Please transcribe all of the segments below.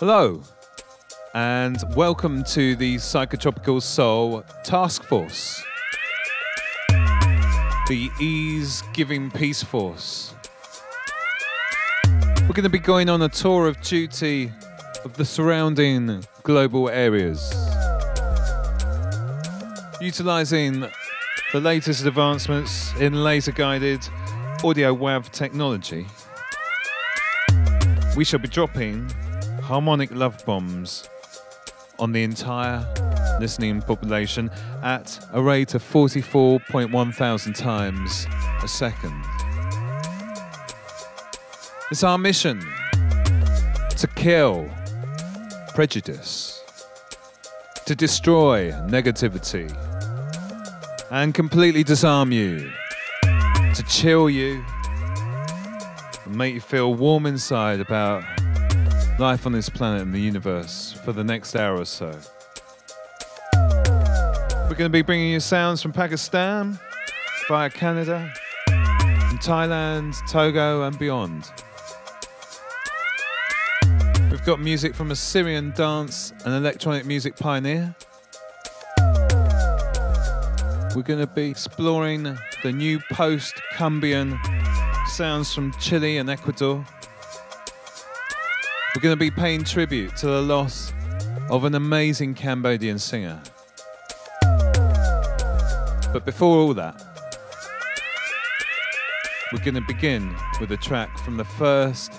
Hello, and welcome to the Psychotropical Soul Task Force, the Ease Giving Peace Force. We're going to be going on a tour of duty of the surrounding global areas, utilizing the latest advancements in laser guided audio WAV technology. We shall be dropping harmonic love bombs on the entire listening population at a rate of 44.1 thousand times a second. It's our mission to kill prejudice, to destroy negativity, and completely disarm you, to chill you, and make you feel warm inside about life on this planet and the universe for the next hour or so. We're going to be bringing you sounds from Pakistan, via Canada, from Thailand, Togo, and beyond. We've got music from a Syrian dance and electronic music pioneer. We're going to be exploring the new post Cumbian sounds from Chile and Ecuador. We're going to be paying tribute to the loss of an amazing Cambodian singer. But before all that, we're going to begin with a track from the first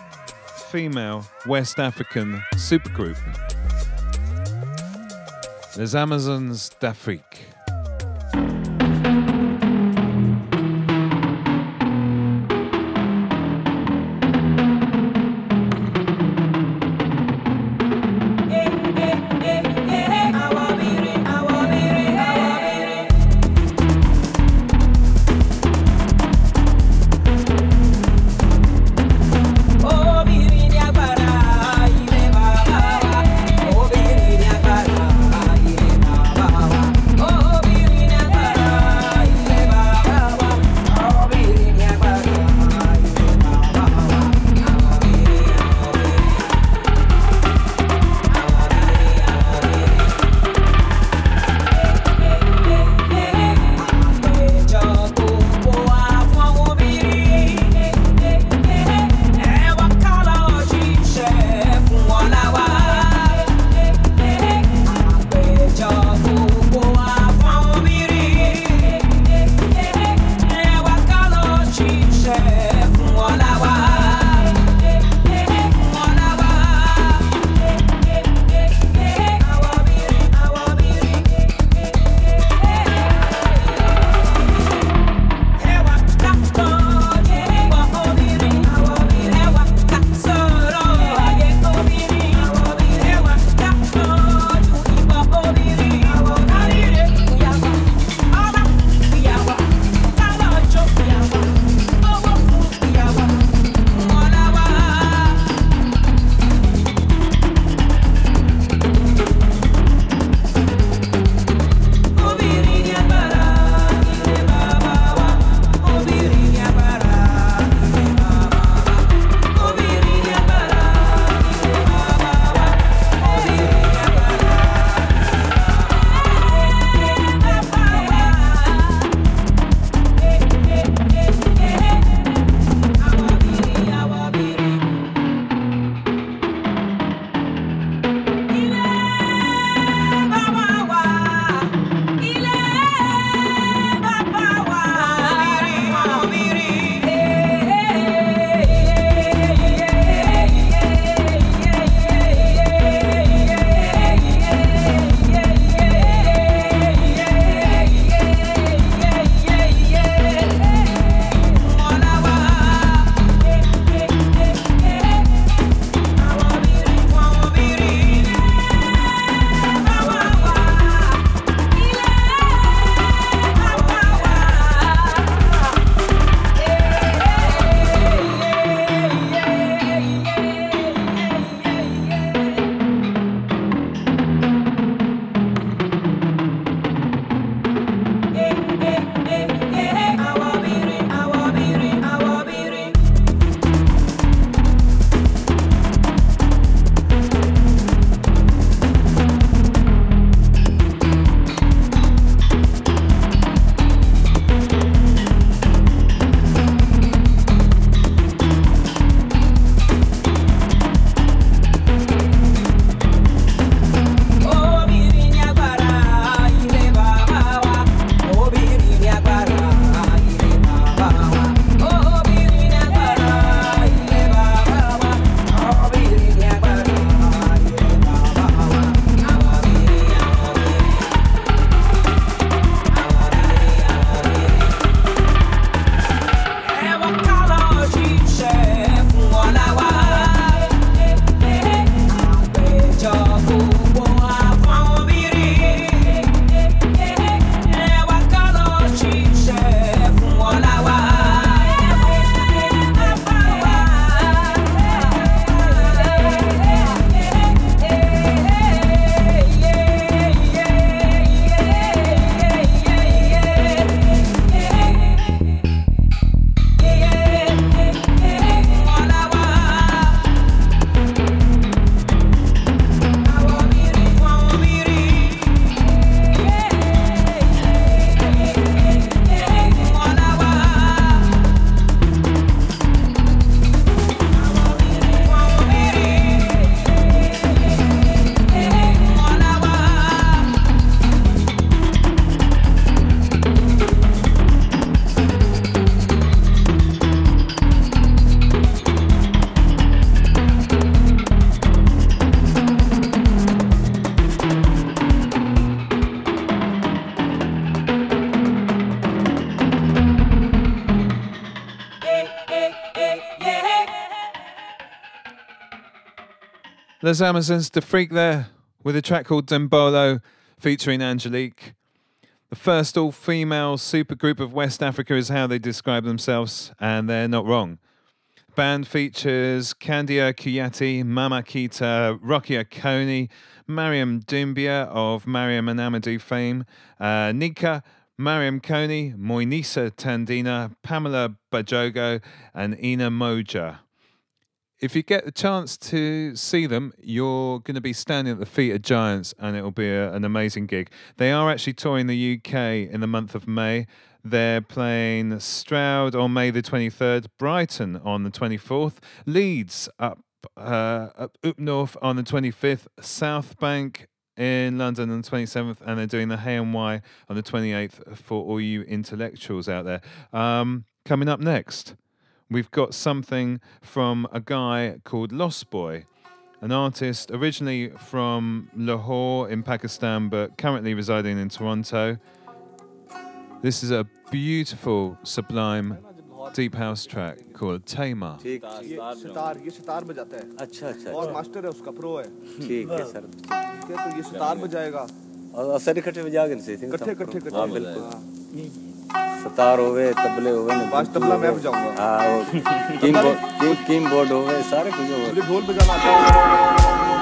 female West African supergroup, Les Amazones d'Afrique. Les Amazones, the freak there, with a track called Dembolo featuring Angelique. The first all female supergroup of West Africa is how they describe themselves, and they're not wrong. Band features Kandia Kouyaté, Mama Kita, Rokia Koné, Mariam Doumbia of Mariam and Amadou fame, uh, Nneka, Mariam Koné, Mouneissa Tandina, Pamela Badjogo, and Inna Modja. If you get the chance to see them, you're going to be standing at the feet of giants, and it'll be a, an amazing gig. They are actually touring the UK in the month of May. They're playing Stroud on May the 23rd, Brighton on the 24th, Leeds up uh, up, up north on the 25th, South Bank in London on the 27th, and they're doing the Hay-on-Wye on the 28th for all you intellectuals out there. Um, coming up next, we've got something from a guy called Lost Boy, an artist originally from Lahore in Pakistan, but currently residing in Toronto. This is a beautiful, sublime deep house track called Tamer. ठीक ये सितार ये सितार बजाता है अच्छा अच्छा और master है उसका प्रो है ठीक है सर ठीक है तो ये सितार बजाएगा और सर इकट्ठे बजा के नहीं इकट्ठे इकट्ठे इकट्ठे हाँ बिल्कुल हाँ। सतार होवे तबले होवे ने बस तबला मैं बजाऊँगा। हाँ वो कीबोर्ड कीबोर्ड होवे सारे कुछ होवे। मुझे ढोल बजाना आता है।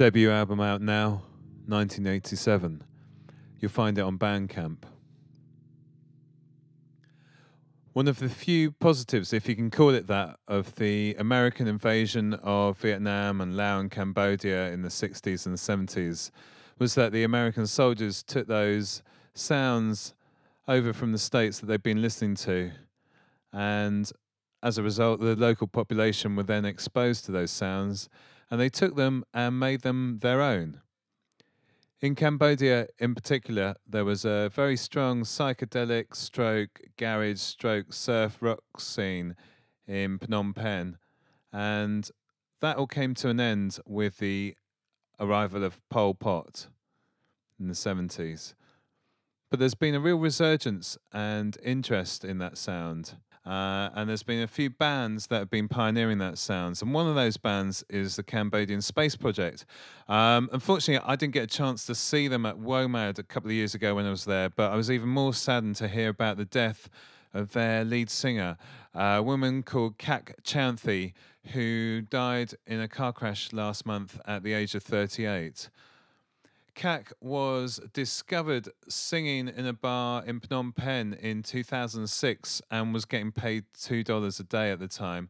Debut album out now, 1987. You'll find it on Bandcamp. One of the few positives, if you can call it that, of the American invasion of Vietnam and Laos and Cambodia in the 60s and 70s was that the American soldiers took those sounds over from the states that they'd been listening to and as a result, the local population were then exposed to those sounds and they took them and made them their own. In Cambodia, in particular, there was a very strong psychedelic stroke, garage stroke, surf rock scene in Phnom Penh, and that all came to an end with the arrival of Pol Pot in the 70s. But there's been a real resurgence and interest in that sound. Uh, and there's been a few bands that have been pioneering that sounds. And one of those bands is the Cambodian Space Project. Um, unfortunately, I didn't get a chance to see them at WOMAD a couple of years ago when I was there, but I was even more saddened to hear about the death of their lead singer, a woman called Kak Channthy, who died in a car crash last month at the age of 38. Kak was discovered singing in a bar in Phnom Penh in 2006 and was getting paid $2 a day at the time.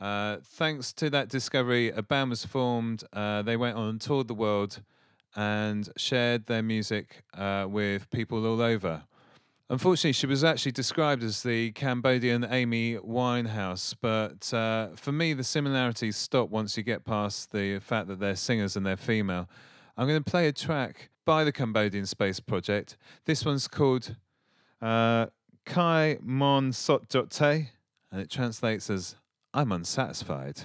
Uh, thanks to that discovery, a band was formed. Uh, they went on and toured the world and shared their music uh, with people all over. Unfortunately, she was actually described as the Cambodian Amy Winehouse, but uh, for me, the similarities stop once you get past the fact that they're singers and they're female. I'm going to play a track by the Cambodian Space Project. This one's called uh, Kai Mon Sot Te, and it translates as I'm unsatisfied.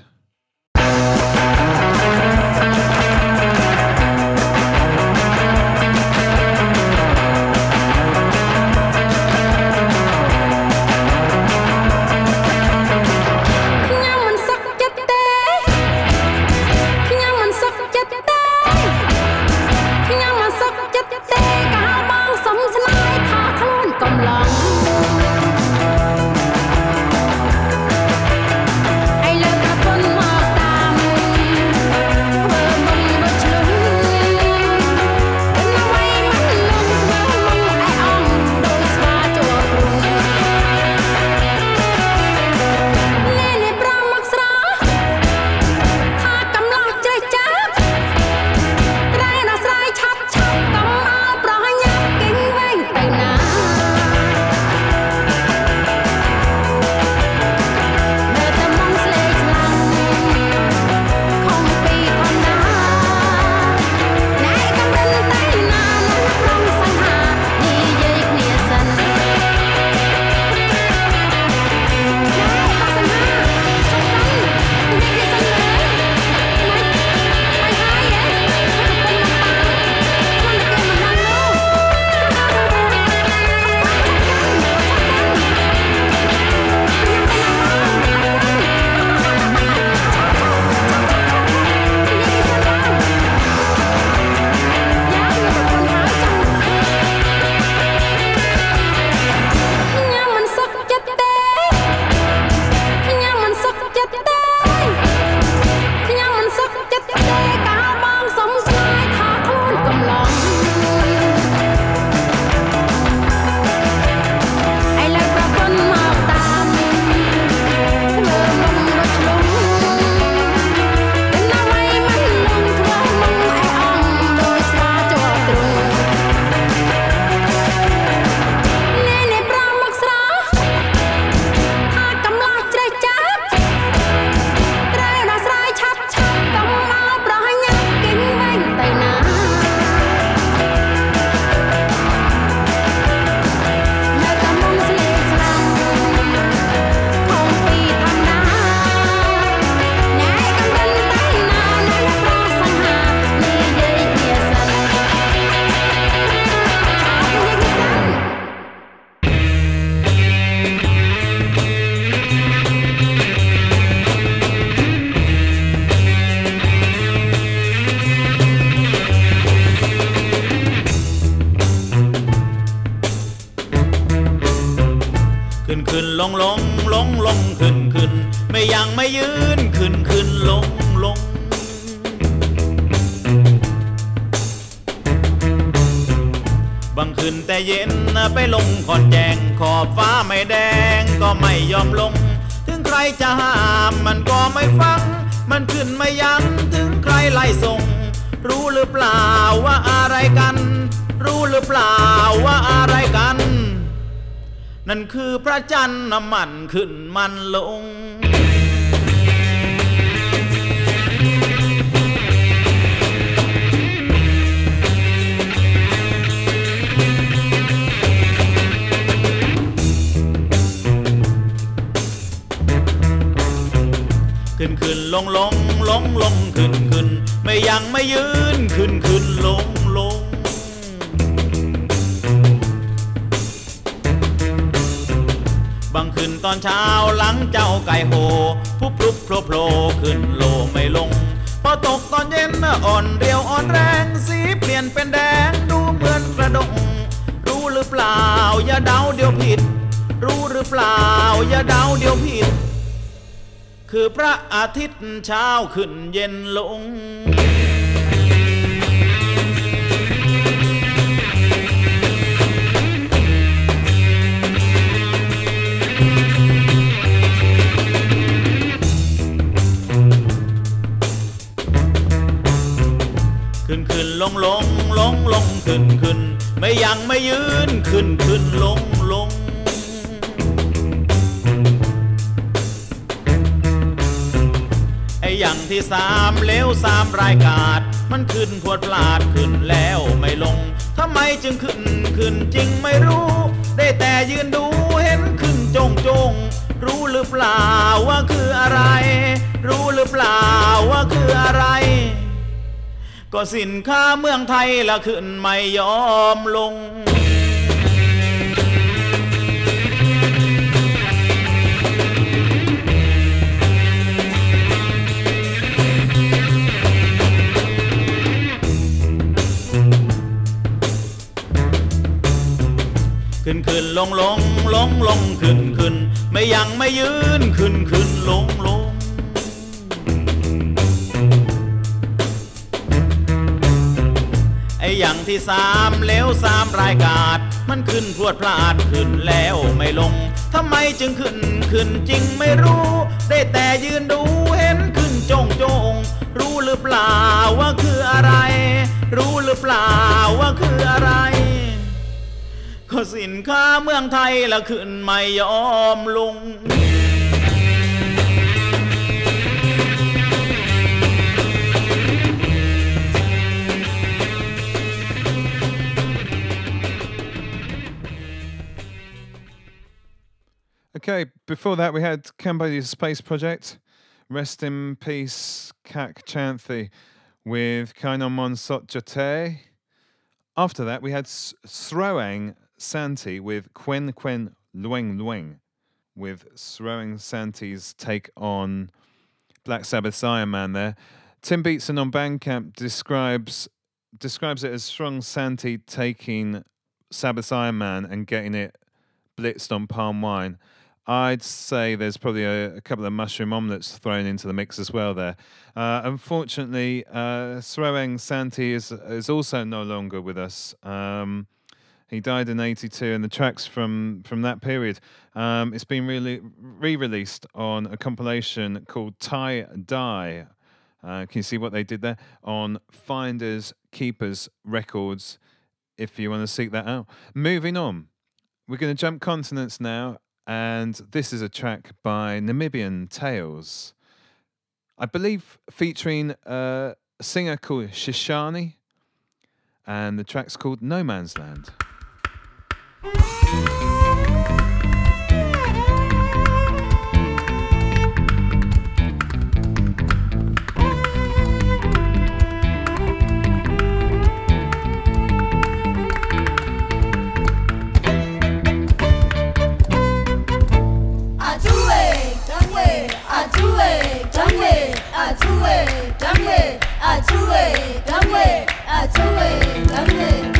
จันทร์น้ำมันขึ้นมันลง ขึ้นขึ้นลงลงลงลงขึ้นขึ้นไม่ยังไม่ยืนขึ้นขึ้นลง อนเช้าหลังเจ้าไก่โหพุบพลุบโผล่โผล่ขึ้นโลไม่ลง พอตกตอนเย็นอ่อนเรียวอ่อนแรงสีเปลี่ยนเป็นแดงดูเหมือนกระดง รู้หรือเปล่าอย่าเดาเดี๋ยวผิด รู้หรือเปล่าอย่าเดาเดี๋ยวผิด คือพระอาทิตย์เช้าขึ้นเย็นลง ลงลงลงลงขึ้นขึ้น ไม่ยังไม่ยืนขึ้นขึ้นลงลงไอ้อย่างที่สามเลวสามรายกาดมันขึ้นพวดพลาดขึ้นแล้วไม่ลงทำไมจึงขึ้นขึ้นจริงไม่รู้ ได้แต่ยืนดูเห็นขึ้นจงจงรู้หรือเปล่าว่าคืออะไร รู้หรือเปล่าว่าคืออะไร ก็สินค้าเมืองไทยละขึ้นไม่ยอมลง ขึ้นขึ้นลงลงลงลงขึ้นขึ้นไม่ยังไม่ยืนขึ้นขึ้นลงลง อย่างที่สามเลวสามรายกาด มันขึ้นพรวดพลาดขึ้นแล้วไม่ลงทำไมจึงขึ้นขึ้นจริงไม่รู้ ได้แต่ยืนดูเห็นขึ้นจงจง รู้หรือเปล่าว่าคืออะไร รู้หรือเปล่าว่าคืออะไรก็สินค้าเมืองไทยละขึ้นไม่ยอมลง Okay, before that we had Cambodia's space project. Rest in peace, Kak Channthy with Kainomon Sotjate. After that we had Sroang Santi with Quen Quen Lueng Lueng with Sroang Santi's take on Black Sabbath's Iron Man there. Tim Beatson on Bandcamp describes describes it as Strong Santi taking Sabbath's Iron Man and getting it blitzed on palm wine. I'd say there's probably a, a couple of mushroom omelets thrown into the mix as well there. Uh, unfortunately, uh, Sroeng Santi is, is also no longer with us. Um, he died in 82, and the tracks from, from that period, um, it's been really re-released on a compilation called Tie Dye. Uh, can you see what they did there? On Finders Keepers Records, if you want to seek that out. Moving on, we're going to jump continents now, and this is a track by Namibian Tales. I believe featuring a singer called Shishani, and the track's called No Man's Land. 啊 two 位啊 two 位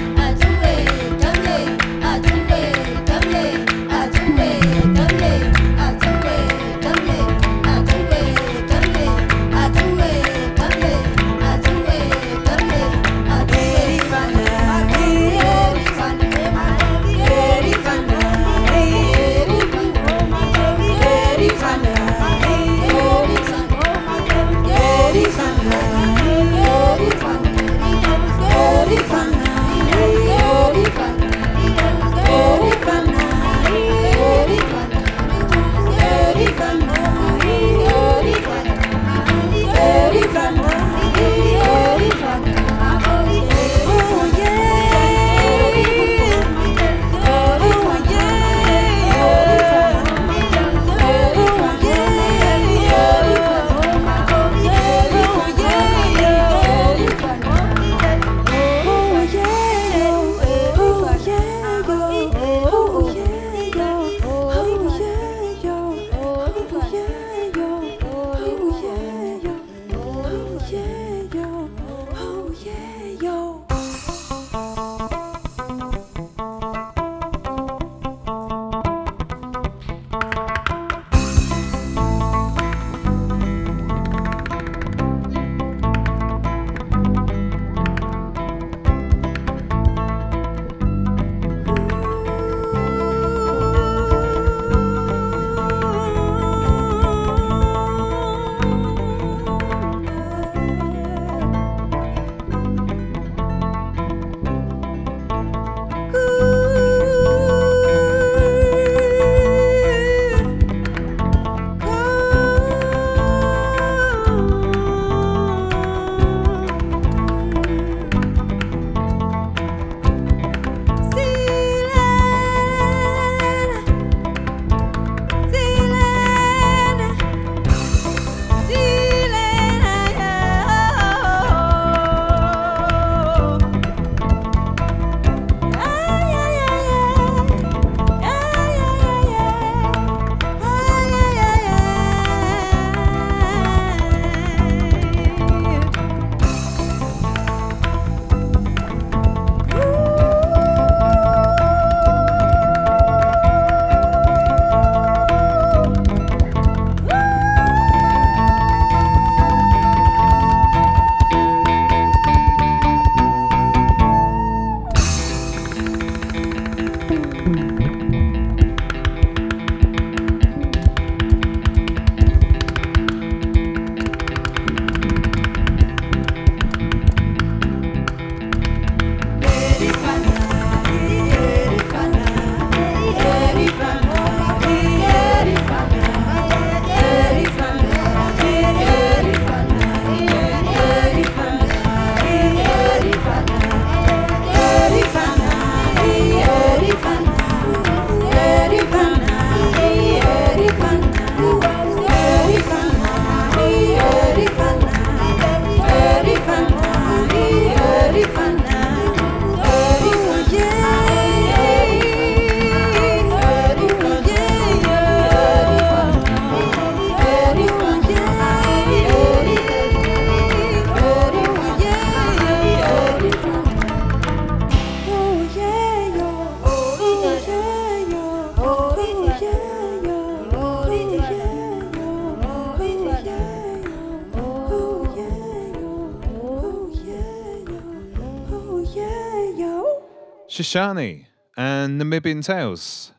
Shishani and Namibian Tales.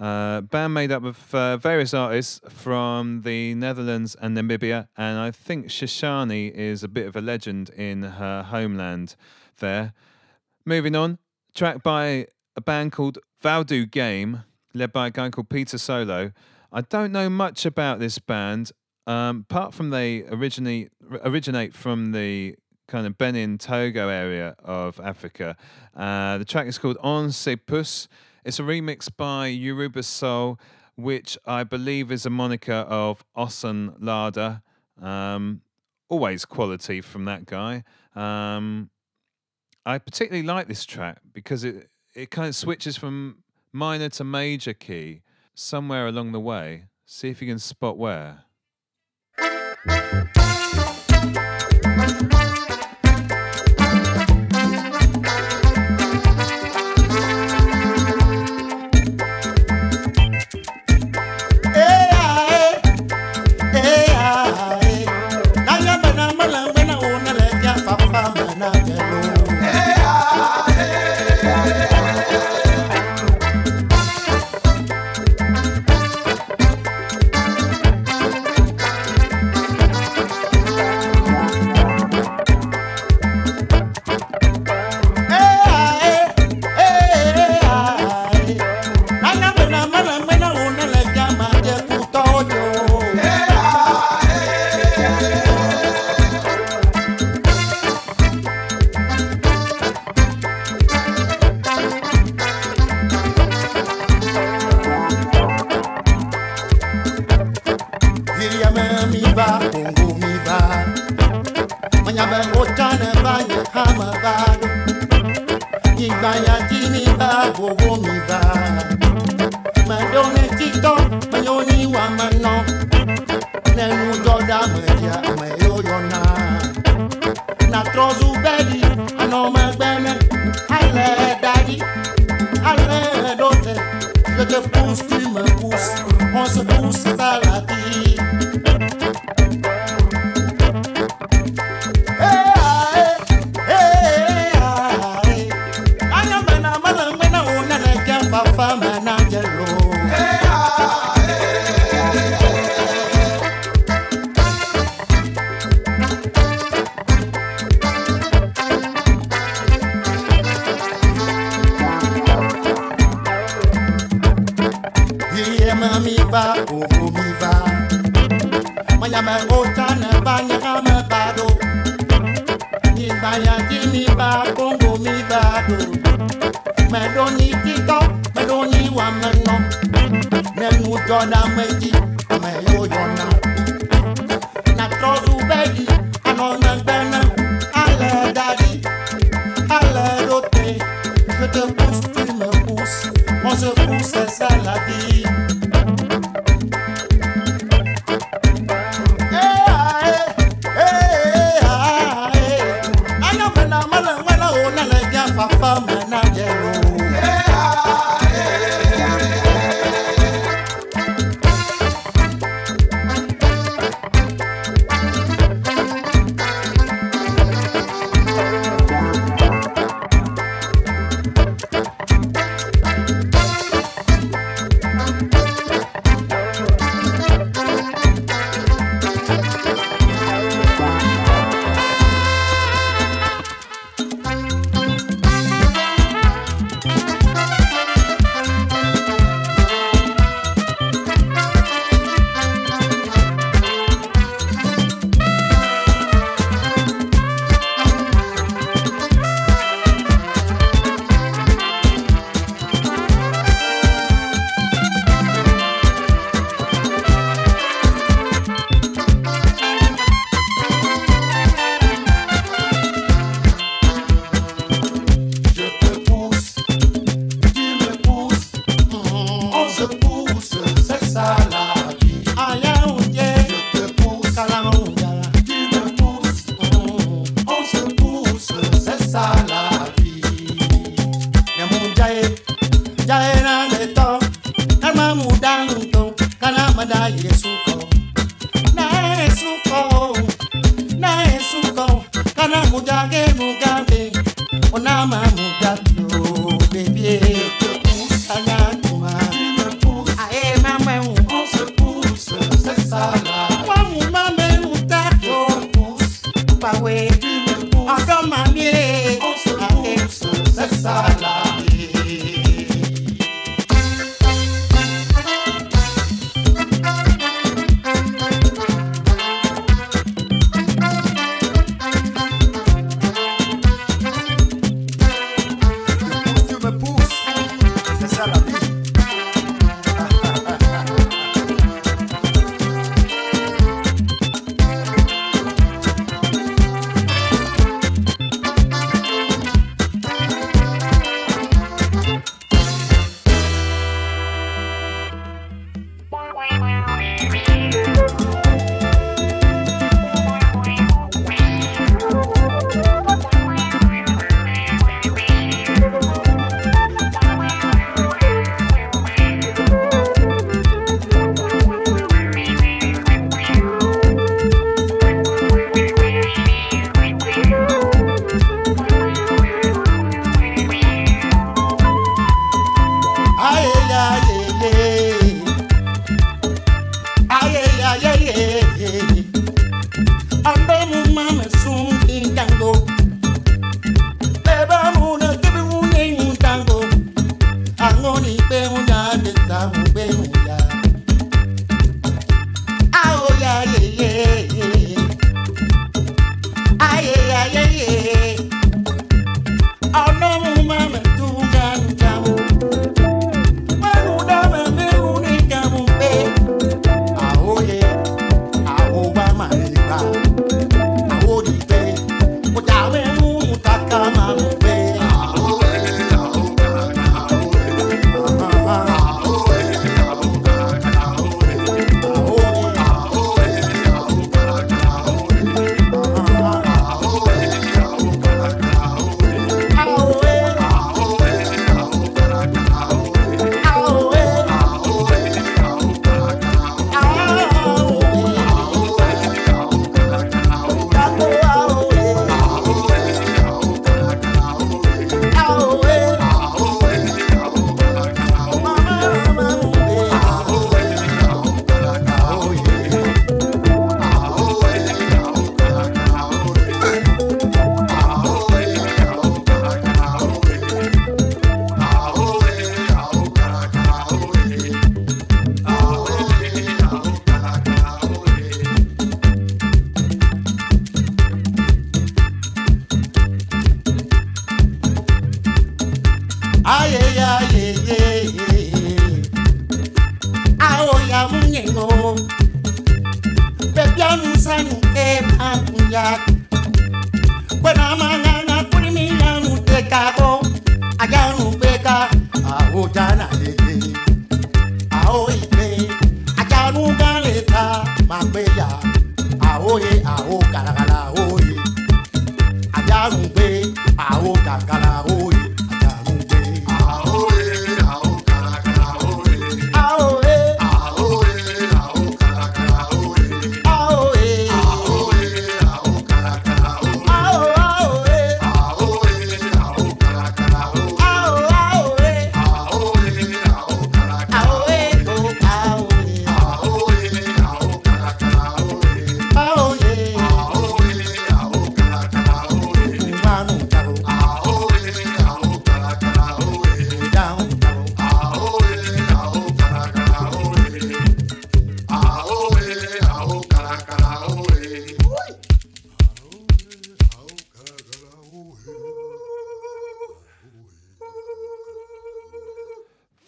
Uh, band made up of uh, various artists from the Netherlands and Namibia, and I think Shishani is a bit of a legend in her homeland there. Moving on, track by a band called Vaudou Game, led by a guy called Peter Solo. I don't know much about this band, um, apart from they originally originate from the kind of Benin Togo area of Africa. Uh, the track is called On Se Pousse. It's a remix by Yoruba Soul, which I believe is a moniker of Osunlade. Um, always quality from that guy. Um, I particularly like this track because it it kind of switches from minor to major key somewhere along the way. See if you can spot where.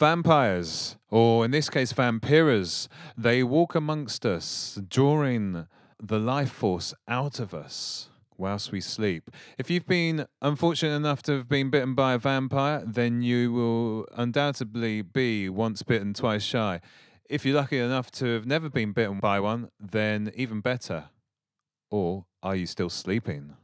Vampires, or in this case, vampiras, they walk amongst us, drawing the life force out of us whilst we sleep. If you've been unfortunate enough to have been bitten by a vampire, then you will undoubtedly be once bitten, twice shy. If you're lucky enough to have never been bitten by one, then even better. Or are you still sleeping?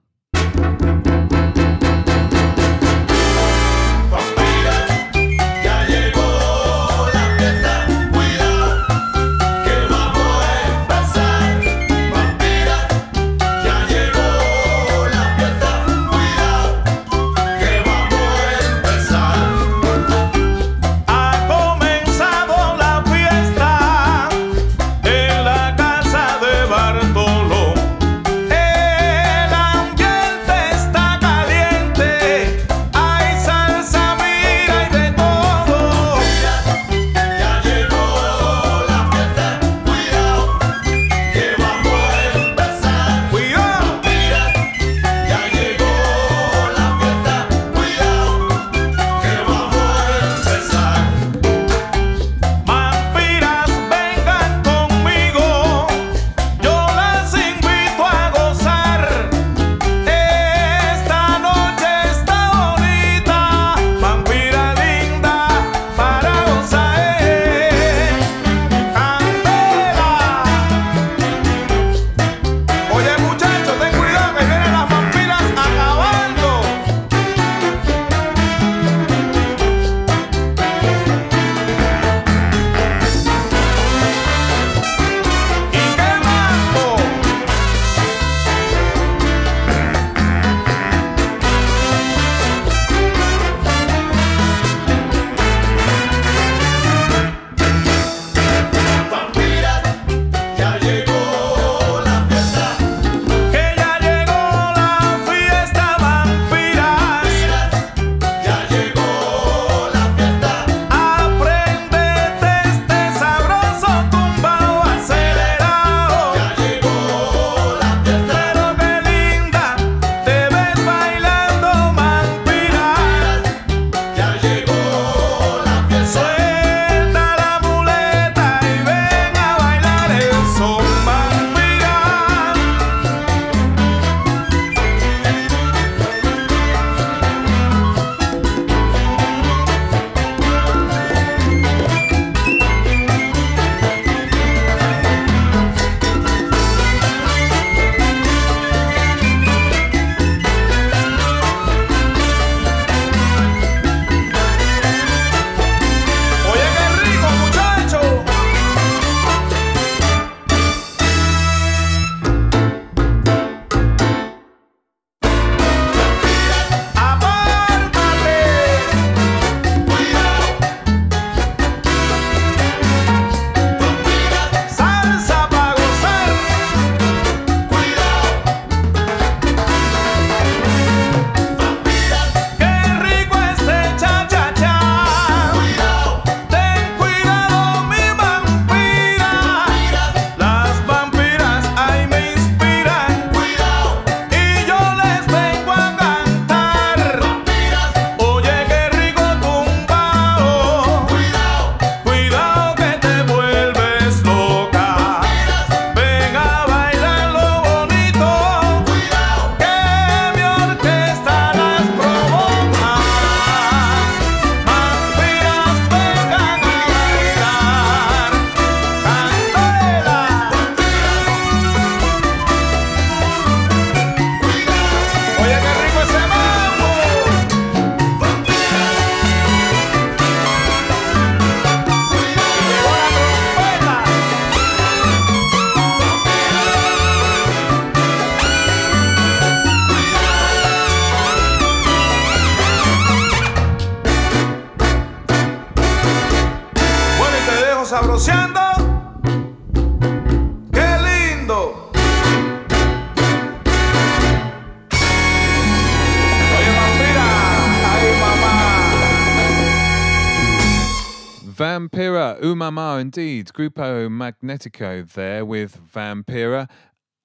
Vampira, Umama, indeed. Grupo Magnetico there with Vampira.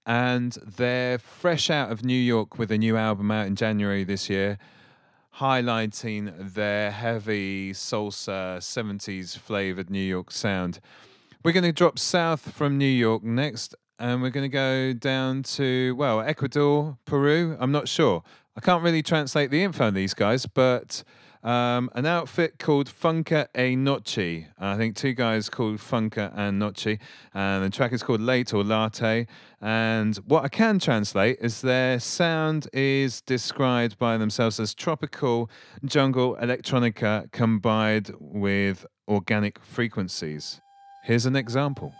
And they're fresh out of New York with a new album out in January this year, highlighting their heavy salsa 70s flavored New York sound. We're going to drop south from New York next, and we're going to go down to, well, Ecuador, Peru. I'm not sure. I can't really translate the info on these guys, but um, an outfit called Funka e Noche. I think two guys called Funka and Noche, and the track is called Late or Latte. And what I can translate is their sound is described by themselves as tropical jungle electronica combined with organic frequencies. Here's an example.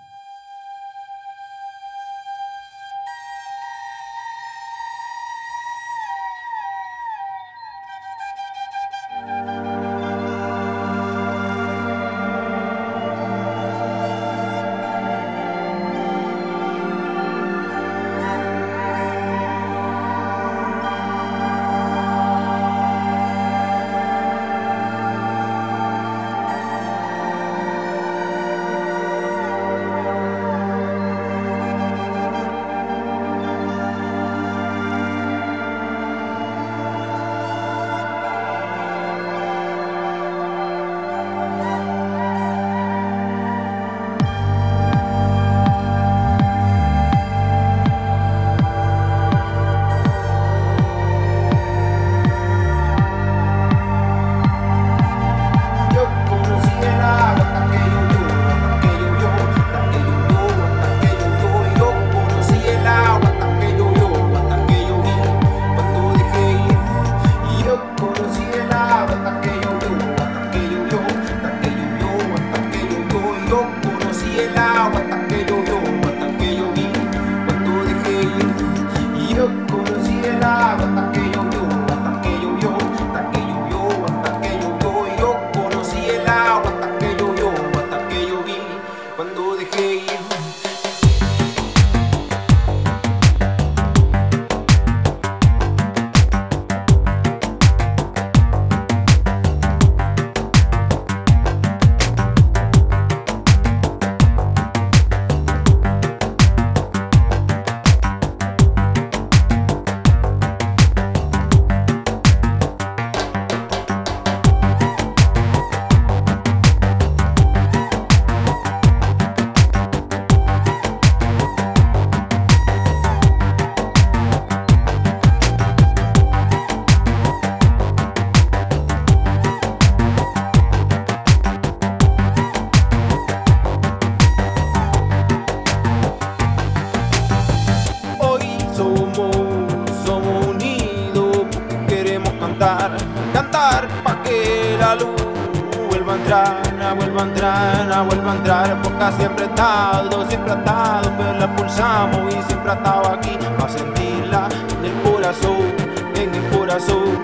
Pulsamos y siempre ha estado aquí, para sentirla en el corazón, en el corazón,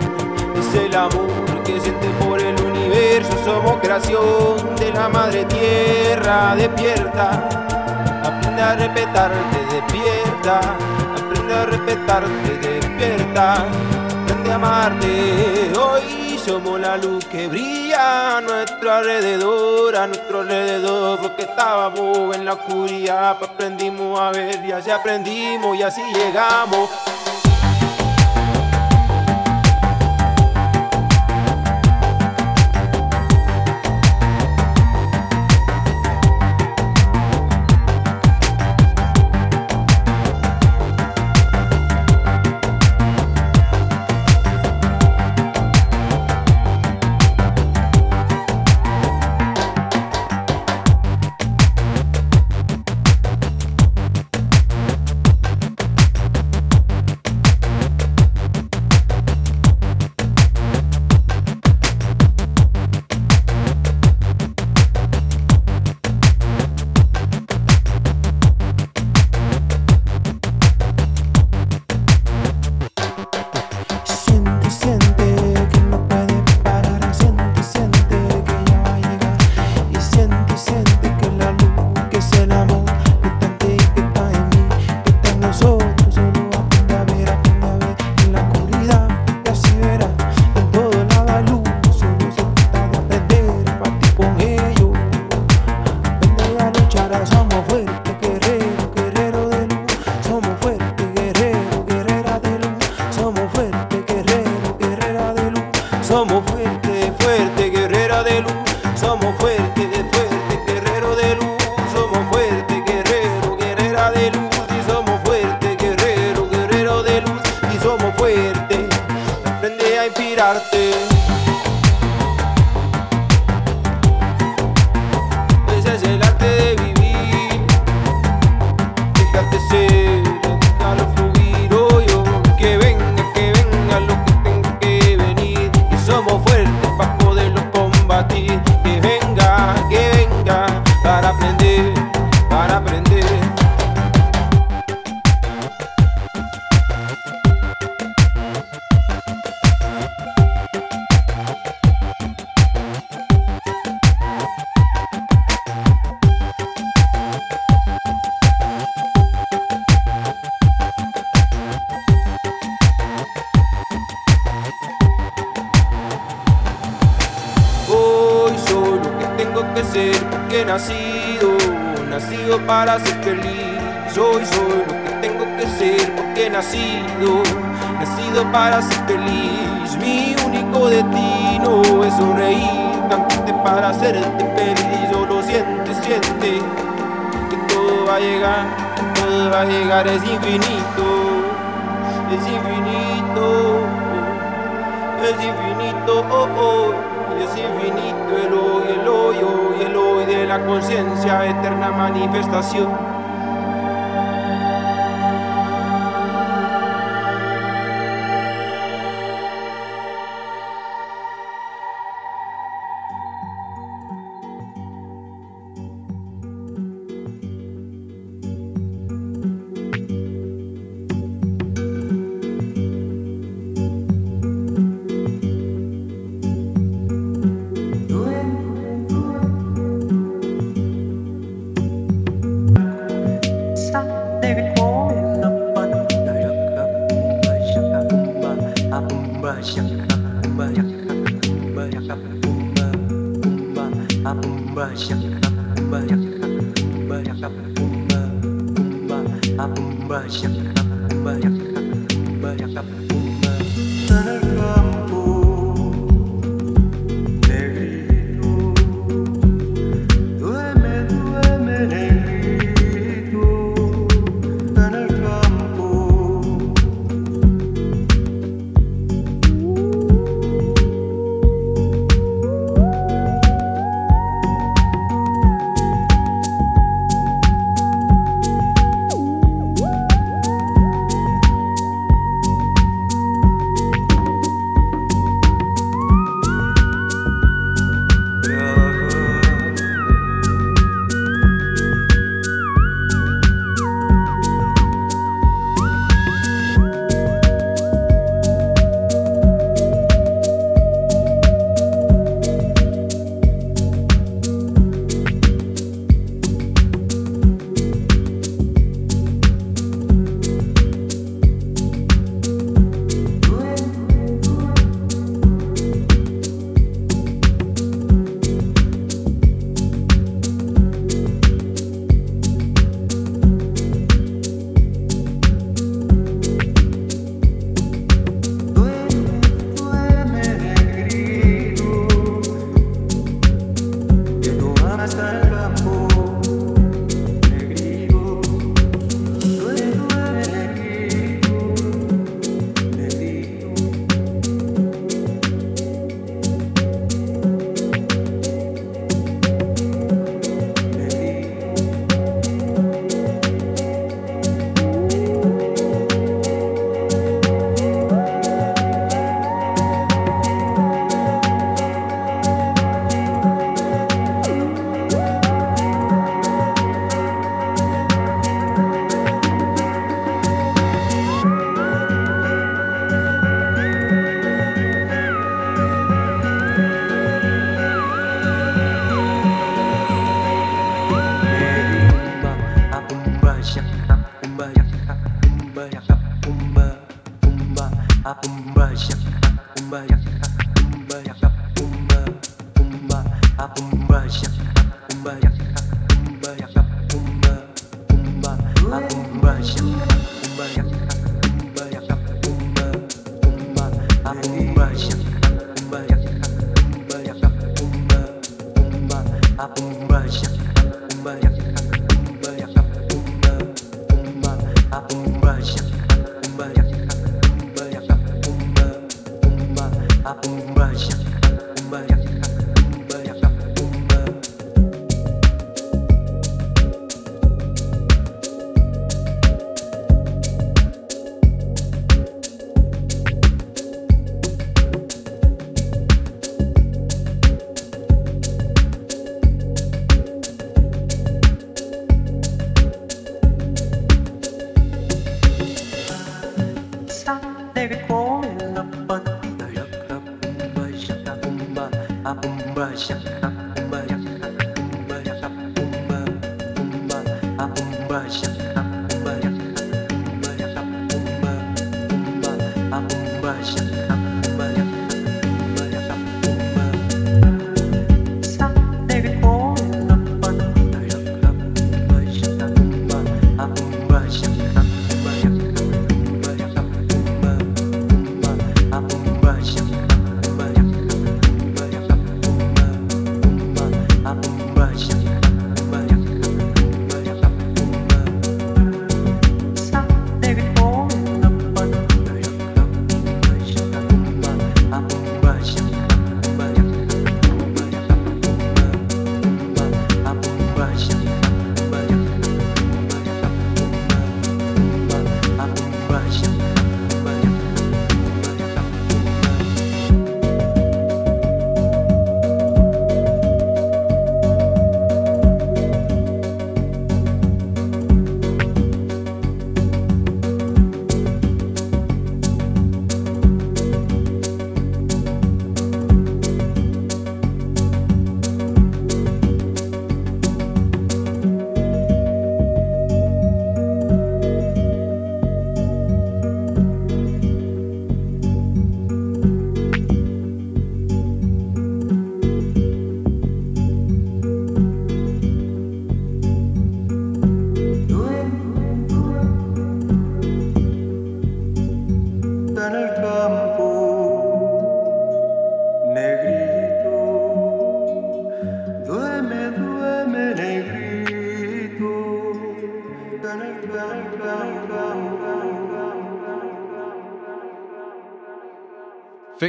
es el amor que siente por el universo, somos creación de la madre tierra, despierta. Aprende a respetarte, despierta. Aprende a respetarte, despierta. Aprende a amarte. Hoy somos la luz que brilla a nuestro alrededor, a alrededor. Porque estábamos en la oscuridad, pues aprendimos a ver y así aprendimos y así llegamos. Bumba, bumba, bumba, bumba, bumba, bumba, bumba,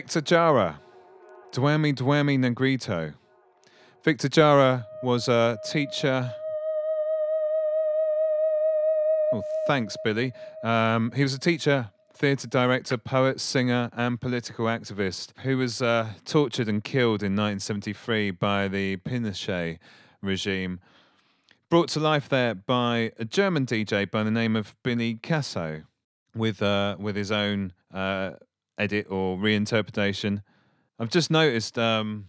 Victor Jara, Duerme Duerme Negrito. Victor Jara was a teacher. Oh, thanks, Billy. Um, he was a teacher, theatre director, poet, singer, and political activist who was uh, tortured and killed in 1973 by the Pinochet regime. Brought to life there by a German DJ by the name of Billy Casso, with uh, with his own uh, edit or reinterpretation. I've just noticed um,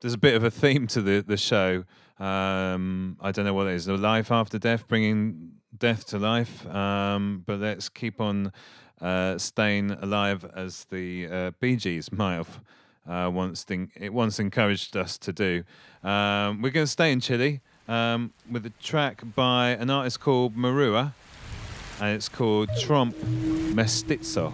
there's a bit of a theme to the the show. Um, I don't know what it is. The life after death, bringing death to life. Um, but let's keep on uh, staying alive as the uh, Bee Gees might have uh, once think it once encouraged us to do. Um, we're going to stay in Chile um, with a track by an artist called Marua, and it's called Trump Mestizo.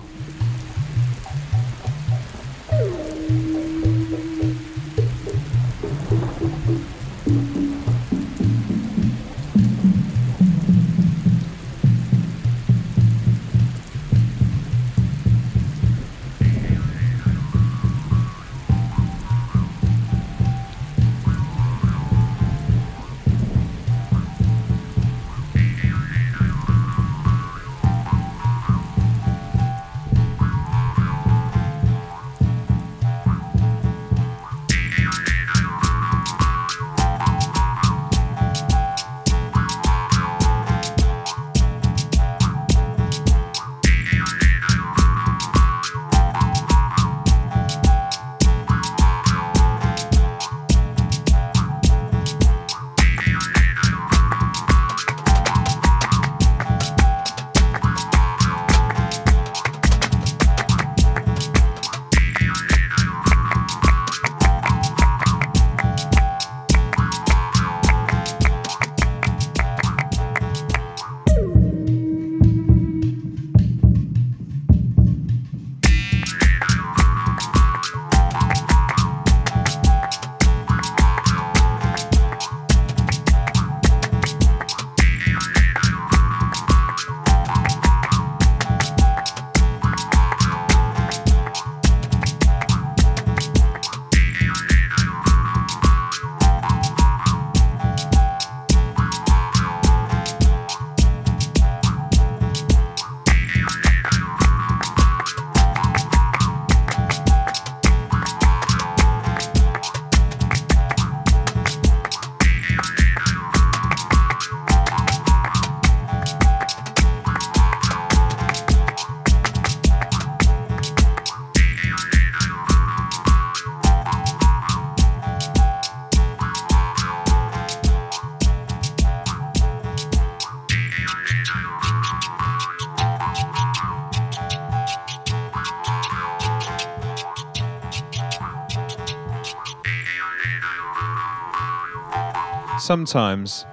Sometimes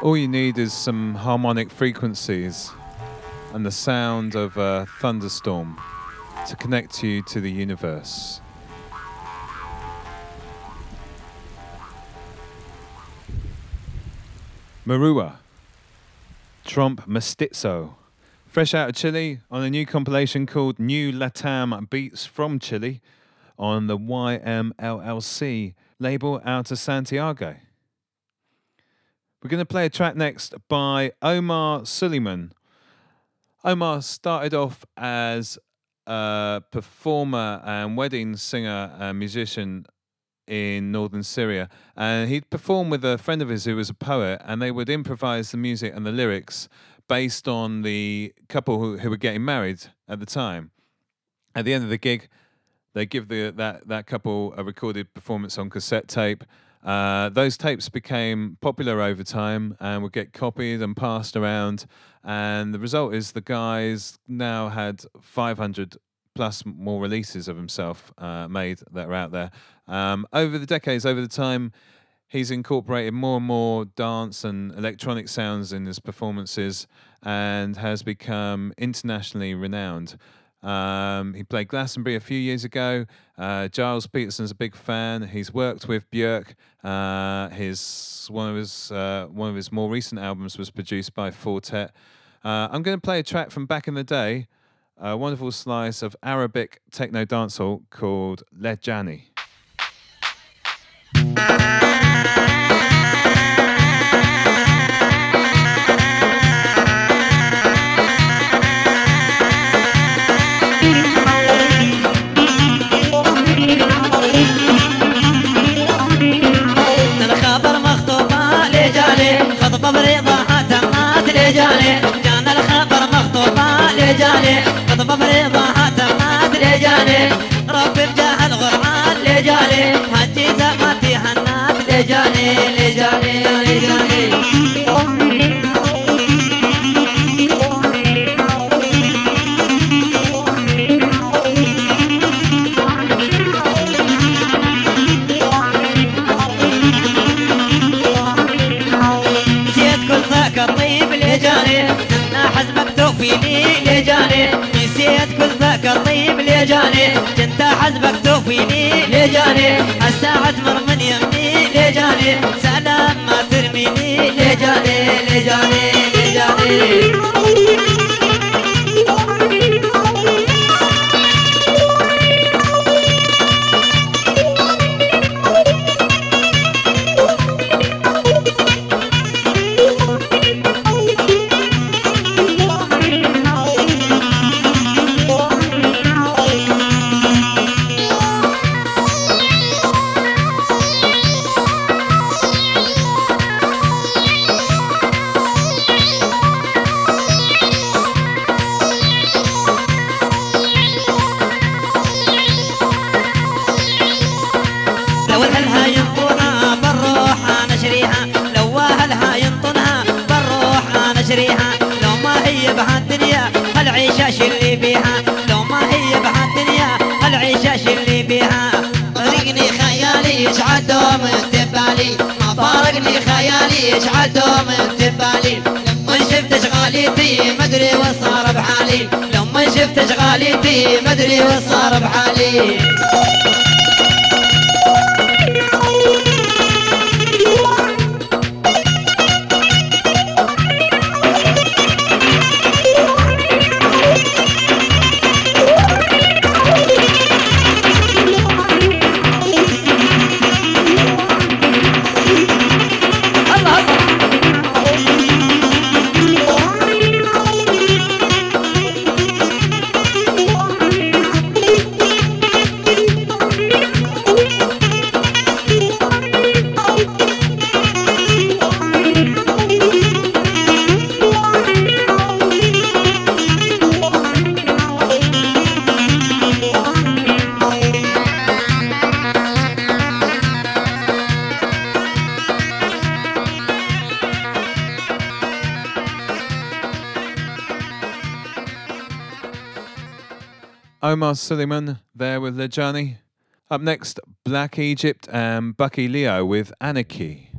all you need is some harmonic frequencies and the sound of a thunderstorm to connect you to the universe. Marua, Trump Mestizo, fresh out of Chile on a new compilation called New Latam Beats from Chile on the YMLLC label out of Santiago. We're going to play a track next by Omar Souleyman. Omar started off as a performer and wedding singer and musician in northern Syria. And he'd perform with a friend of his who was a poet, and they would improvise the music and the lyrics based on the couple who, who were getting married at the time. At the end of the gig, they give the that that couple a recorded performance on cassette tape. Uh, those tapes became popular over time and would get copied and passed around. And the result is the guys now had 500 plus more releases of himself uh, made that are out there. Um, over the decades, over the time, he's incorporated more and more dance and electronic sounds in his performances and has become internationally renowned. Um, he played Glastonbury a few years ago. Uh, Gilles Peterson's a big fan. He's worked with Björk. Uh, his one of his uh, one of his more recent albums was produced by Four Tet. Uh, I'm going to play a track from back in the day, a wonderful slice of Arabic techno dancehall called Leh Jani. Sobre الطيب اللي جاني كنت حزبك توفيني اللي جاني. الساعة تمر من يمني جاني سلام ما ترميني اللي جاني اللي جاني. شلي بيها فارقني خيالي يشعل دوم انتبالي ما فارقني خيالي يشعل دوم انتبالي لما شفت اشغاليتي مدري وش صار بحالي. لما شفت اشغاليتي مدري وش صار بحالي. Omar Souleyman there with Leh Jani. Up next, Black Egypt and Bukky Leo with Anarchy.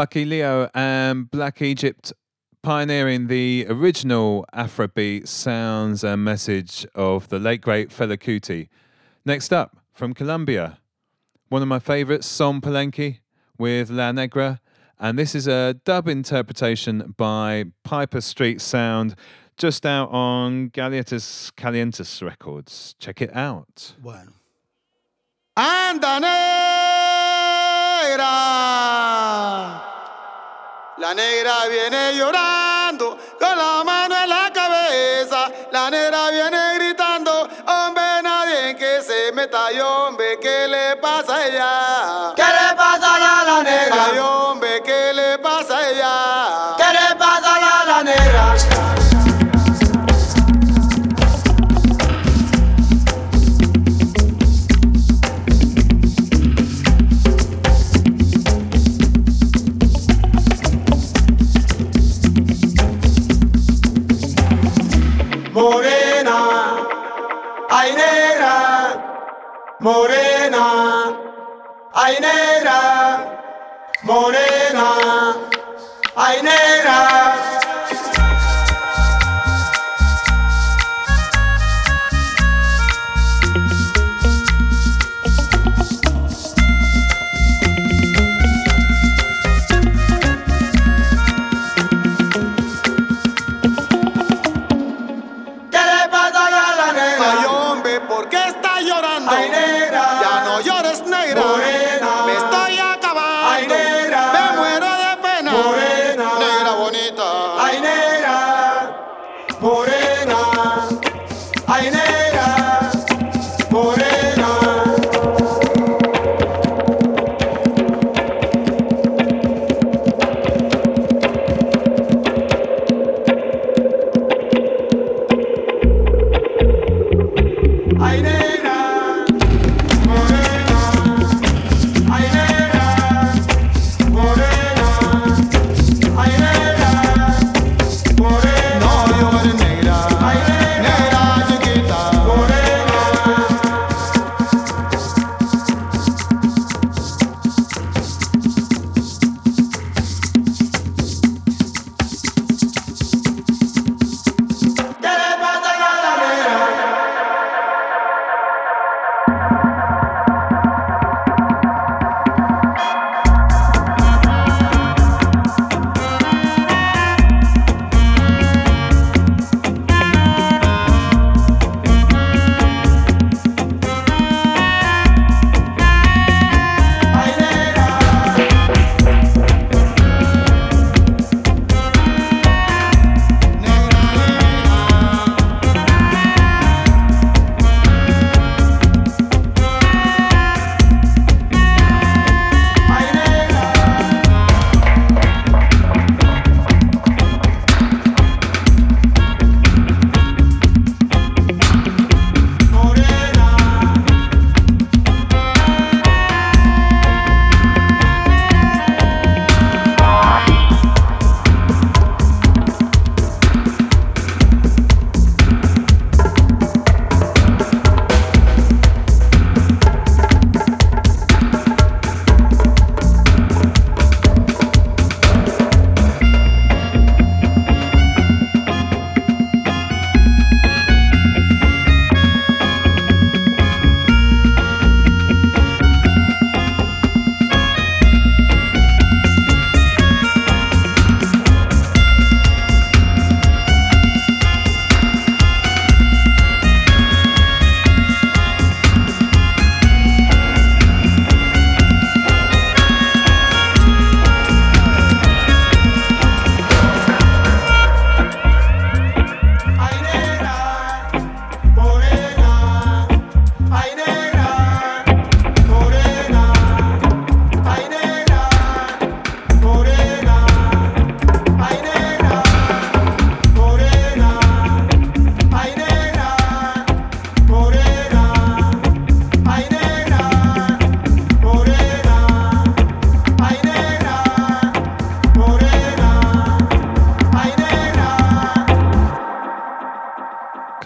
Bukky Leo and Black Egypt pioneering the original Afrobeat sounds and message of the late great Fela Kuti. Next up, from Colombia, one of my favourites, Son Palenque with La Negra. And this is a dub interpretation by Piper Street Sound, just out on Galletas Calientes Records. Check it out. Bueno. Andanera. La negra viene llorando con la mano en la cabeza. La negra viene gritando, hombre, nadie que se meta. Y hombre, ¿qué le pasa a ella?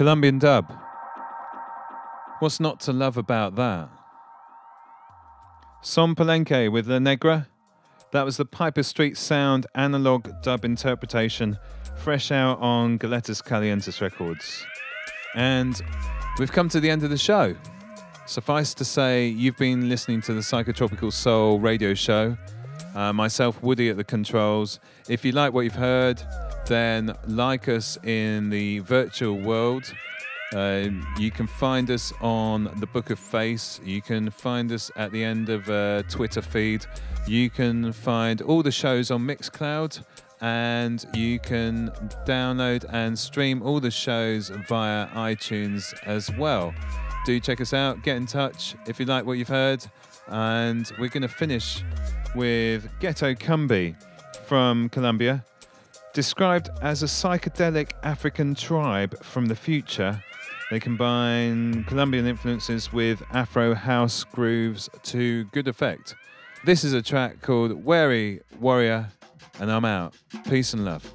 Colombian dub. What's not to love about that? Son Palenque with La Negra. That was the Piper Street Sound analog dub interpretation, fresh out on Galletas Calientes Records. And we've come to the end of the show. Suffice to say, you've been listening to the Psychotropical Soul radio show Uh, myself, Woody, at the controls. If you like what you've heard, then like us in the virtual world. Uh, you can find us on the Book of Face. You can find us at the end of a Twitter feed. You can find all the shows on Mixcloud, and you can download and stream all the shows via iTunes as well. Do check us out. Get in touch if you like what you've heard. And we're going to finish with Ghetto Kumbé from Colombia described as a psychedelic African tribe from the future. They combine Colombian influences with Afro house grooves to good effect. This is a track called Wary Warrior, and I'm out. Peace and love.